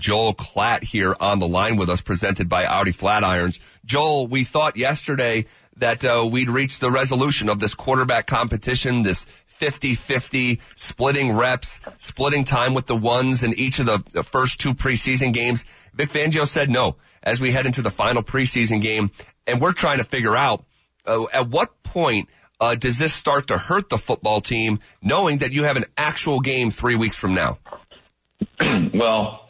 Joel Klatt here on the line with us, presented by Audi Flatirons. Joel, we thought yesterday that uh, we'd reach the resolution of this quarterback competition, this 50-50, splitting reps, splitting time with the ones in each of the, the first two preseason games. Vic Fangio said no as we head into the final preseason game, and we're trying to figure out uh, at what point uh, does this start to hurt the football team, knowing that you have an actual game three weeks from now? well,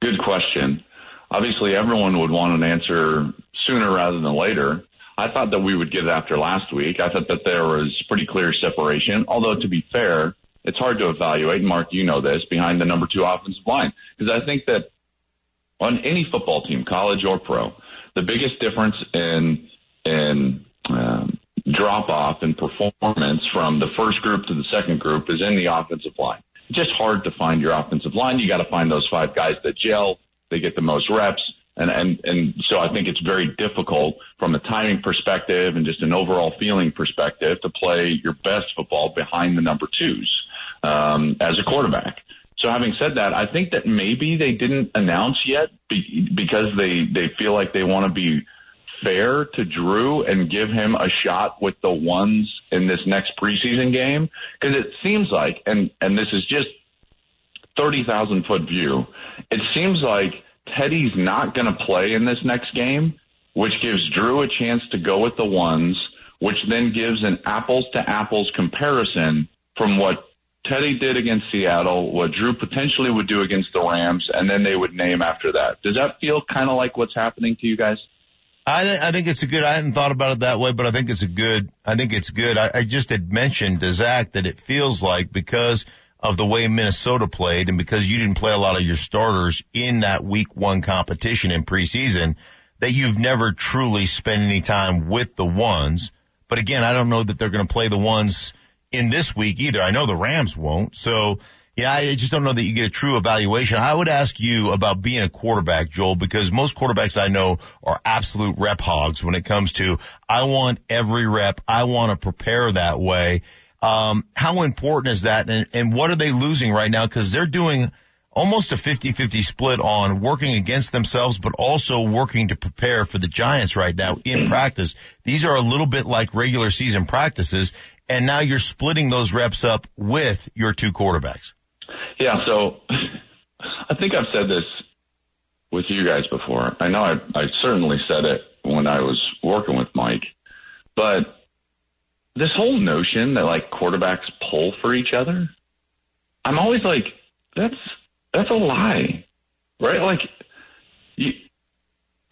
good question. Obviously, everyone would want an answer sooner rather than later. I thought that we would get it after last week. I thought that there was pretty clear separation. Although to be fair, it's hard to evaluate. Mark, you know this behind the number two offensive line because I think that on any football team, college or pro, the biggest difference in in um, drop off in performance from the first group to the second group is in the offensive line. Just hard to find your offensive line. You got to find those five guys that gel. They get the most reps. And, and, and so I think it's very difficult from a timing perspective and just an overall feeling perspective to play your best football behind the number twos, um, as a quarterback. So having said that, I think that maybe they didn't announce yet be, because they, they feel like they want to be fair to Drew and give him a shot with the ones in this next preseason game? Cause it seems like, and, and this is just 30,000 foot view. It seems like Teddy's not going to play in this next game, which gives Drew a chance to go with the ones, which then gives an apples to apples comparison from what Teddy did against Seattle, what Drew potentially would do against the Rams, and then they would name after that. Does that feel kind of like what's happening to you guys? I, th- I think it's a good, I hadn't thought about it that way, but I think it's a good, I think it's good. I, I just had mentioned to Zach that it feels like because of the way Minnesota played and because you didn't play a lot of your starters in that week one competition in preseason that you've never truly spent any time with the ones. But again, I don't know that they're going to play the ones in this week either. I know the Rams won't. So yeah, I just don't know that you get a true evaluation. I would ask you about being a quarterback, Joel, because most quarterbacks I know are absolute rep hogs when it comes to, I want every rep. I want to prepare that way. Um, how important is that? And, and what are they losing right now? Cause they're doing almost a 50-50 split on working against themselves, but also working to prepare for the Giants right now in practice. These are a little bit like regular season practices. And now you're splitting those reps up with your two quarterbacks. Yeah. So I think I've said this with you guys before. I know I, I certainly said it when I was working with Mike, but this whole notion that like quarterbacks pull for each other, I'm always like, that's, that's a lie, right? Like, you,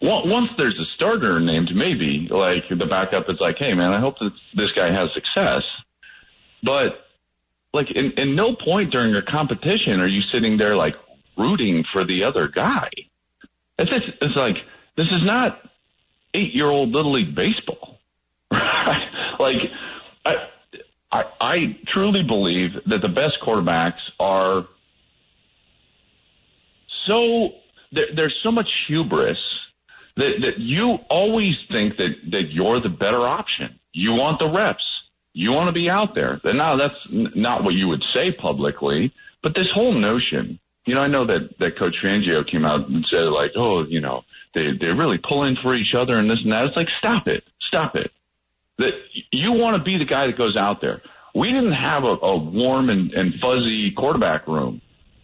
once there's a starter named, maybe like the backup is like, hey man, I hope that this guy has success. But like, in, in no point during your competition are you sitting there like rooting for the other guy. It's just, it's like this is not eight year old little league baseball. like I, I, I truly believe that the best quarterbacks are so there, there's so much hubris that, that you always think that, that you're the better option. You want the reps. You want to be out there. Now that's not what you would say publicly, but this whole notion, you know, I know that, that Coach Fangio came out and said like, oh, you know, they, they really pull in for each other and this and that. It's like, stop it. Stop it that you want to be the guy that goes out there. We didn't have a, a warm and, and fuzzy quarterback room,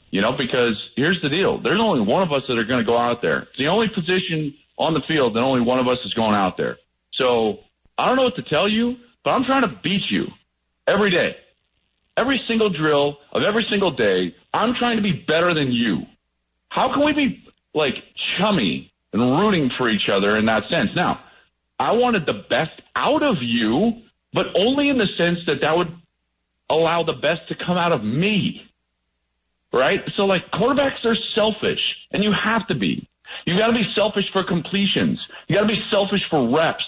you know, because here's the deal. There's only one of us that are going to go out there. It's the only position on the field that only one of us is going out there. So I don't know what to tell you, but I'm trying to beat you every day. Every single drill of every single day, I'm trying to be better than you. How can we be like chummy and rooting for each other in that sense? Now, I wanted the best out of you, but only in the sense that that would allow the best to come out of me. Right? So like quarterbacks are selfish and you have to be. You gotta be selfish for completions. You gotta be selfish for reps.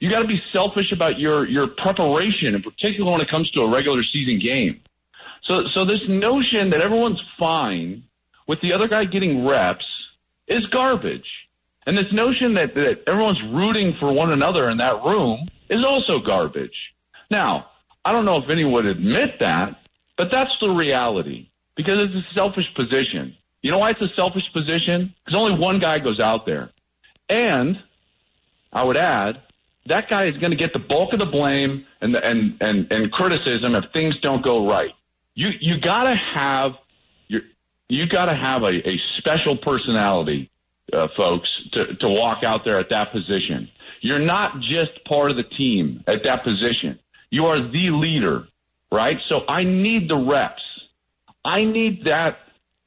You gotta be selfish about your, your preparation in particular when it comes to a regular season game. So, so this notion that everyone's fine with the other guy getting reps is garbage. And this notion that, that everyone's rooting for one another in that room is also garbage. Now, I don't know if anyone would admit that, but that's the reality because it's a selfish position. You know why it's a selfish position? Because only one guy goes out there. And I would add, that guy is going to get the bulk of the blame and, and, and, and criticism if things don't go right. You, you gotta have your, you gotta have a, a special personality, uh, folks, to, to walk out there at that position. You're not just part of the team at that position. You are the leader, right? So I need the reps. I need that,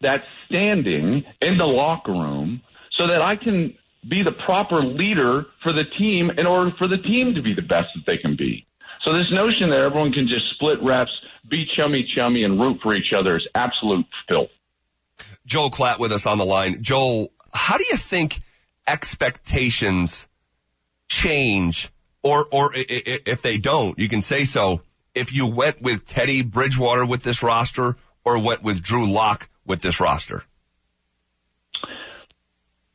that standing in the locker room so that I can be the proper leader for the team in order for the team to be the best that they can be. So this notion that everyone can just split reps, be chummy chummy and root for each other is absolute filth. Joel Klatt with us on the line. Joel, how do you think expectations change or, or if they don't, you can say so if you went with Teddy Bridgewater with this roster or went with Drew Lock with this roster?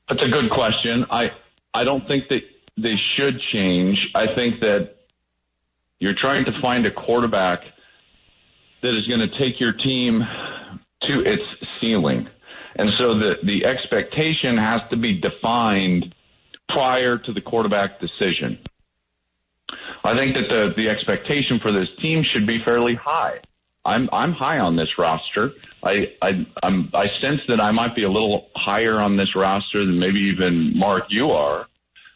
That's a good question. I I don't think that they should change. I think that you're trying to find a quarterback that is going to take your team to its ceiling. And so the the expectation has to be defined prior to the quarterback decision. I think that the the expectation for this team should be fairly high. I'm I'm high on this roster. I I I'm, I sense that I might be a little higher on this roster than maybe even Mark you are.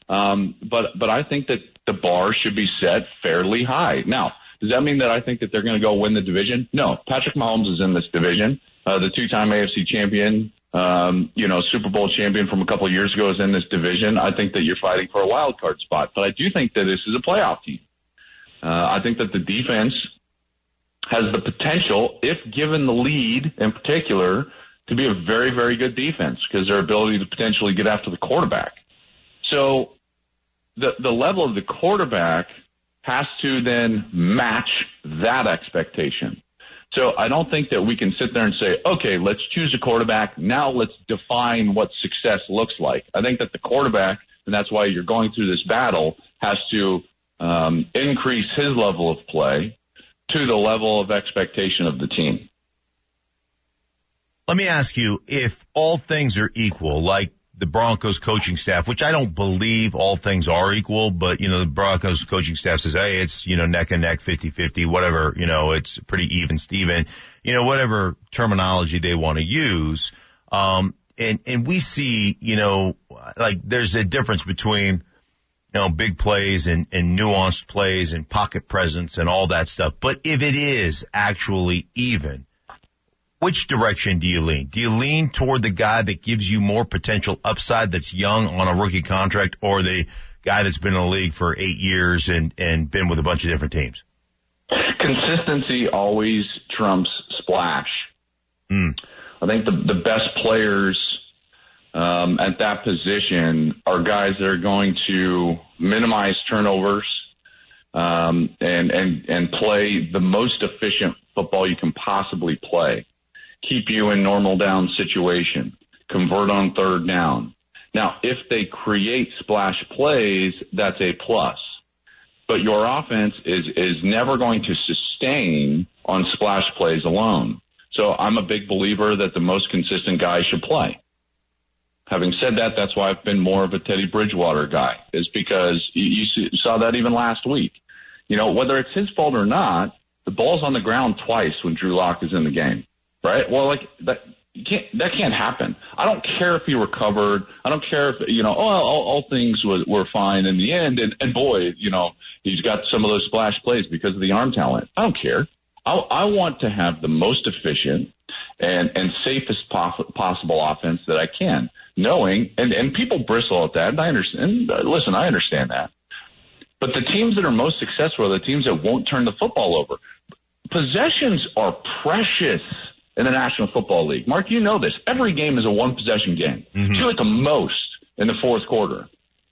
Um, but but I think that the bar should be set fairly high. Now, does that mean that I think that they're going to go win the division? No. Patrick Mahomes is in this division. Uh, the two-time AFC champion, um, you know, Super Bowl champion from a couple of years ago is in this division. I think that you're fighting for a wild card spot, but I do think that this is a playoff team. Uh, I think that the defense has the potential, if given the lead in particular, to be a very, very good defense because their ability to potentially get after the quarterback. So the, the level of the quarterback has to then match that expectation. So I don't think that we can sit there and say, okay, let's choose a quarterback. Now let's define what success looks like. I think that the quarterback, and that's why you're going through this battle, has to um, increase his level of play to the level of expectation of the team. Let me ask you, if all things are equal, like the Broncos coaching staff, which I don't believe all things are equal, but you know, the Broncos coaching staff says, Hey, it's, you know, neck and neck, 50-50, whatever, you know, it's pretty even Steven, you know, whatever terminology they want to use. Um, and, and we see, you know, like there's a difference between, you know, big plays and, and nuanced plays and pocket presence and all that stuff. But if it is actually even, which direction do you lean? Do you lean toward the guy that gives you more potential upside that's young on a rookie contract or the guy that's been in the league for eight years and, and been with a bunch of different teams? Consistency always trumps splash. Mm. I think the, the best players um, at that position are guys that are going to minimize turnovers um, and and and play the most efficient football you can possibly play. Keep you in normal down situation. Convert on third down. Now, if they create splash plays, that's a plus. But your offense is is never going to sustain on splash plays alone. So I'm a big believer that the most consistent guy should play. Having said that, that's why I've been more of a Teddy Bridgewater guy, is because you, you saw that even last week. You know, whether it's his fault or not, the ball's on the ground twice when Drew Lock is in the game, right? Well, like that, you can't, that can't happen. I don't care if he recovered. I don't care if, you know, oh, all, all things were, were fine in the end. And, and boy, you know, he's got some of those splash plays because of the arm talent. I don't care. I, I want to have the most efficient and, and safest poss- possible offense that I can knowing, and, and people bristle at that. And I understand. And listen, I understand that. But the teams that are most successful are the teams that won't turn the football over. Possessions are precious in the National Football League. Mark, you know this. Every game is a one possession game. Mm-hmm. Two at the most in the fourth quarter.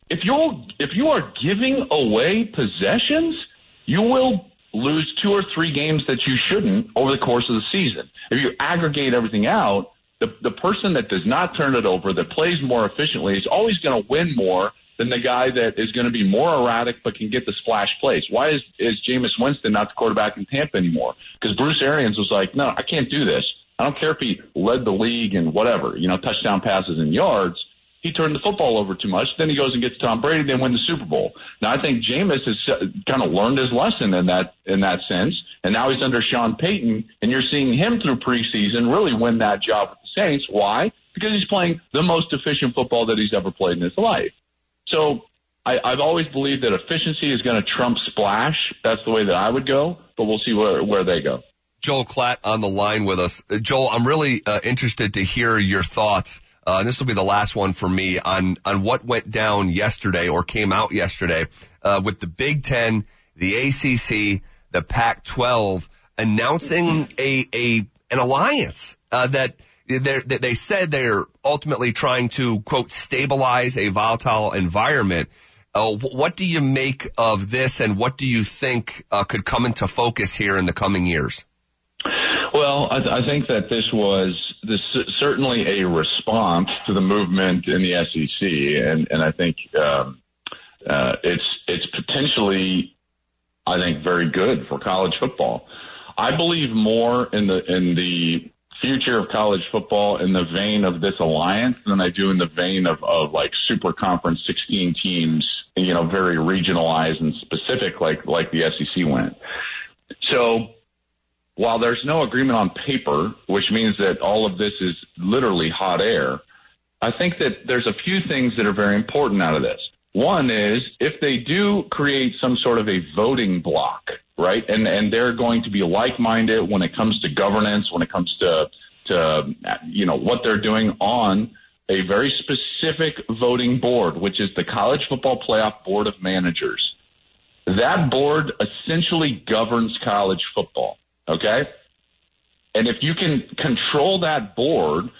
If you're if you are giving away possessions, you will lose two or three games that you shouldn't over the course of the season. If you aggregate everything out, the, the person that does not turn it over, that plays more efficiently, is always going to win more than the guy that is going to be more erratic but can get the splash plays. Why is, is Jameis Winston not the quarterback in Tampa anymore? Because Bruce Arians was like, no, I can't do this. I don't care if he led the league in whatever, you know, touchdown passes and yards. He turned the football over too much. Then he goes and gets Tom Brady, then win the Super Bowl. Now I think Jameis has uh, kind of learned his lesson in that in that sense, and now he's under Sean Payton, and you're seeing him through preseason really win that job Saints. Why? Because he's playing the most efficient football that he's ever played in his life. So I, I've always believed that efficiency is going to trump splash. That's the way that I would go, but we'll see where, where they go. Joel Klatt on the line with us. Uh, Joel, I'm really uh, interested to hear your thoughts. Uh, this will be the last one for me on, on what went down yesterday or came out yesterday, uh, with the Big Ten, the ACC, the Pac-12 announcing a, a, an alliance, uh, that they said they're ultimately trying to quote stabilize a volatile environment. Uh, what do you make of this, and what do you think uh, could come into focus here in the coming years? Well, I, th- I think that this was this certainly a response to the movement in the SEC, and and I think um, uh, it's it's potentially, I think, very good for college football. I believe more in the in the future of college football in the vein of this alliance than I do in the vein of, of like super conference 16 teams, you know, very regionalized and specific like, like the SEC went. So while there's no agreement on paper, which means that all of this is literally hot air, I think that there's a few things that are very important out of this. One is if they do create some sort of a voting block, right? And and they're going to be like-minded when it comes to governance, when it comes to to you know what they're doing on a very specific voting board, which is the College Football Playoff Board of Managers. That board essentially governs college football, okay? And if you can control that board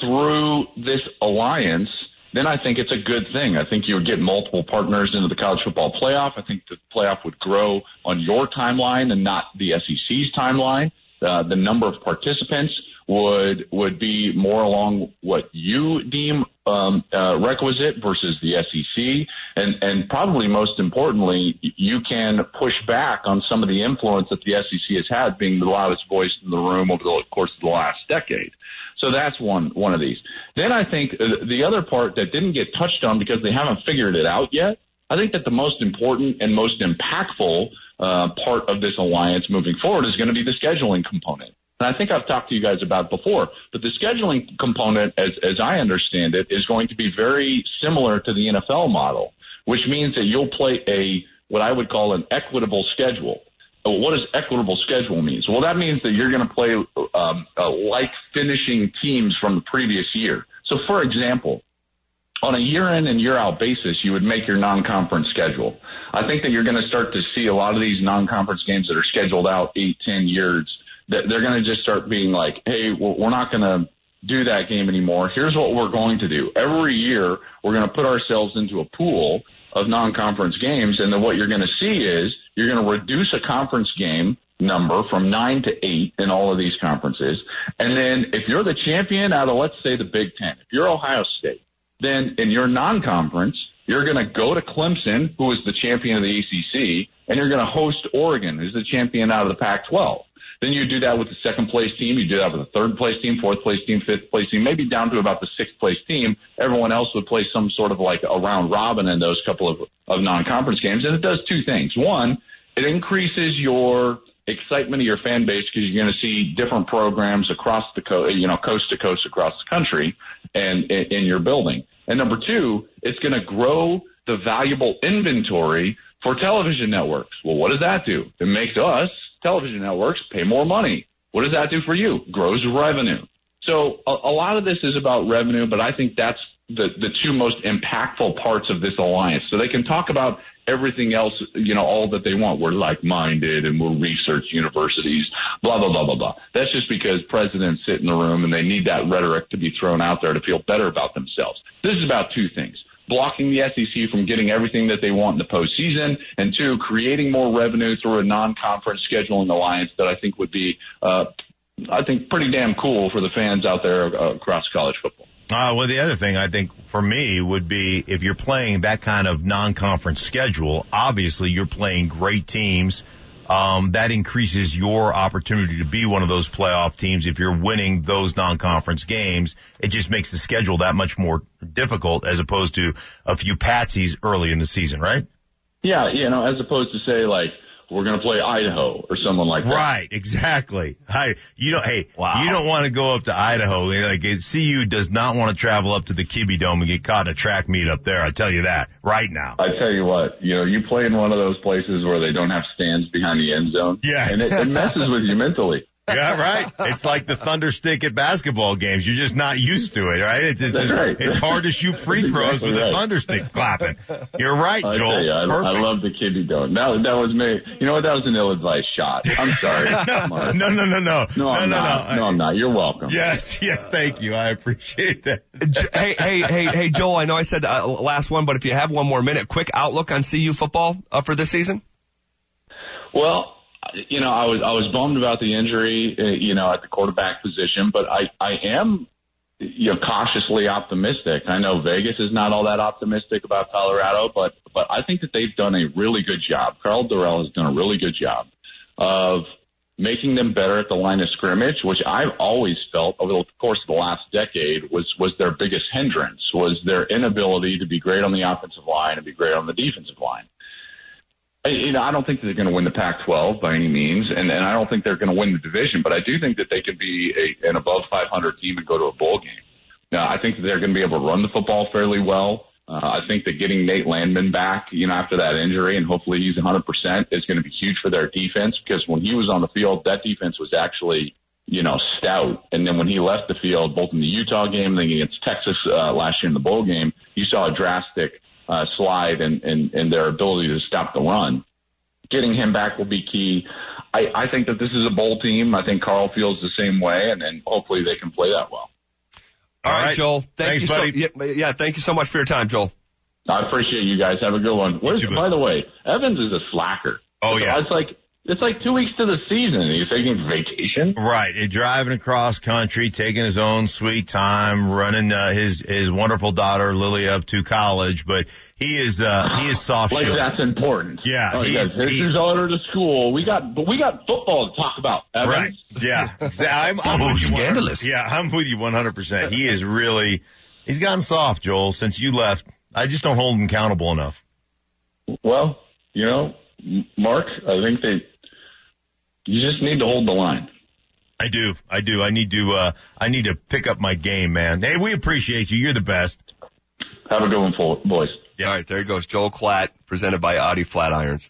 through this alliance, then I think it's a good thing. I think you would get multiple partners into the college football playoff. I think the playoff would grow on your timeline and not the SEC's timeline. Uh, the number of participants would would be more along what you deem um, uh, requisite versus the SEC, and and probably most importantly, you can push back on some of the influence that the SEC has had, being the loudest voice in the room over the course of the last decade. So that's one one of these. Then I think uh, the other part that didn't get touched on because they haven't figured it out yet. I think that the most important and most impactful uh, part of this alliance moving forward is going to be the scheduling component. And I think I've talked to you guys about before, but the scheduling component, as, as I understand it, is going to be very similar to the NFL model, which means that you'll play a, what I would call an equitable schedule. What does equitable schedule means? Well, that means that you're going to play um, uh, like finishing teams from the previous year. So, for example, on a year in and year out basis, you would make your non-conference schedule. I think that you're going to start to see a lot of these non-conference games that are scheduled out eight, ten years. That they're going to just start being like, "Hey, we're not going to do that game anymore. Here's what we're going to do. Every year, we're going to put ourselves into a pool of non-conference games, and then what you're going to see is you're going to reduce a conference game number from nine to eight in all of these conferences. And then if you're the champion out of, let's say, the Big Ten, if you're Ohio State, then in your non-conference, you're going to go to Clemson, who is the champion of the ACC, and you're going to host Oregon, who's the champion out of the Pac-12. Then you do that with the second place team. You do that with the third place team, fourth place team, fifth place team, maybe down to about the sixth place team. Everyone else would play some sort of like a round robin in those couple of, of non-conference games. And it does two things. One, it increases your excitement of your fan base because you're going to see different programs across the coast, you know, coast to coast across the country and in your building. And number two, it's going to grow the valuable inventory for television networks. Well, what does that do? It makes us television networks pay more money. What does that do for you? Grows revenue. So a, a lot of this is about revenue, but I think that's the, the two most impactful parts of this alliance. So they can talk about everything else, you know, all that they want. We're like-minded and we're research universities, blah, blah, blah, blah, blah. That's just because presidents sit in the room and they need that rhetoric to be thrown out there to feel better about themselves. This is about two things. Blocking the SEC from getting everything that they want in the postseason, and two, creating more revenue through a non-conference scheduling alliance that I think would be, uh, I think, pretty damn cool for the fans out there uh, across college football. Uh, well, the other thing I think for me would be if you're playing that kind of non-conference schedule, obviously you're playing great teams um, that increases your opportunity to be one of those playoff teams. If you're winning those non-conference games, it just makes the schedule that much more difficult as opposed to a few patsies early in the season, right? Yeah, you know, as opposed to say like we're going to play Idaho or someone like that. Right, exactly. Hi, you don't. Hey, wow. you don't want to go up to Idaho. Like CU does not want to travel up to the Kibbie Dome and get caught in a track meet up there. I tell you that right now. I tell you what, you know, you play in one of those places where they don't have stands behind the end zone. Yes. and it, it messes with you mentally. Yeah, right. It's like the thunder stick at basketball games. You're just not used to it, right? It's, it's, right. it's hard to shoot free throws exactly with right. a thunder stick clapping. You're right, I Joel. You, I, I, love the Kibbie Dome. That, that was me. You know what? That was an ill-advised shot. I'm sorry. no, no, no, no, no. No, I'm no, not. No, no, I'm not. You're welcome. Yes, yes. Thank you. I appreciate that. hey, hey, hey, hey, Joel. I know I said uh, last one, but if you have one more minute, quick outlook on CU football uh, for this season. Well, you know, I was I was bummed about the injury, uh, you know, at the quarterback position, but I I am you know cautiously optimistic. I know Vegas is not all that optimistic about Colorado, but but I think that they've done a really good job. Karl Dorrell has done a really good job of making them better at the line of scrimmage, which I've always felt over the course of the last decade was was their biggest hindrance was their inability to be great on the offensive line and be great on the defensive line you know, I don't think they're going to win the Pac-12 by any means, and, and I don't think they're going to win the division, but I do think that they can be a, an above 500 team and go to a bowl game. Now, I think that they're going to be able to run the football fairly well. Uh, I think that getting Nate Landman back, you know, after that injury, and hopefully he's 100%, is going to be huge for their defense because when he was on the field, that defense was actually, you know, stout. And then when he left the field, both in the Utah game and then against Texas uh, last year in the bowl game, you saw a drastic uh, slide and, and, and their ability to stop the run. Getting him back will be key. I, I think that this is a bowl team. I think Karl feels the same way, and, and hopefully they can play that well. All, All right, right, Joel. Thank Thanks, you buddy. so yeah, yeah, thank you so much for your time, Joel. I appreciate you guys. Have a good one. Where's, by the way, Evans is a slacker. Oh yeah, it's like it's like two weeks to the season. He's taking vacation. Right. He's driving across country, taking his own sweet time, running uh, his his wonderful daughter Lily up to college. But he is uh he is soft. like that's important. Yeah. Oh, he does. His he, daughter to school. We got but we got football to talk about. Evans. Right. Yeah. Exactly. I'm, I'm oh, scandalous. Yeah, I'm with you 100. percent He is really he's gotten soft, Joel, since you left. I just don't hold him accountable enough. Well, you know, Mark, I think they you just need to hold the line. I do. I do. I need to, uh, I need to pick up my game, man. Hey, we appreciate you. You're the best. Have a good one, boys. Yeah. All right. There he goes. Joel Klatt, presented by Audi Flatirons.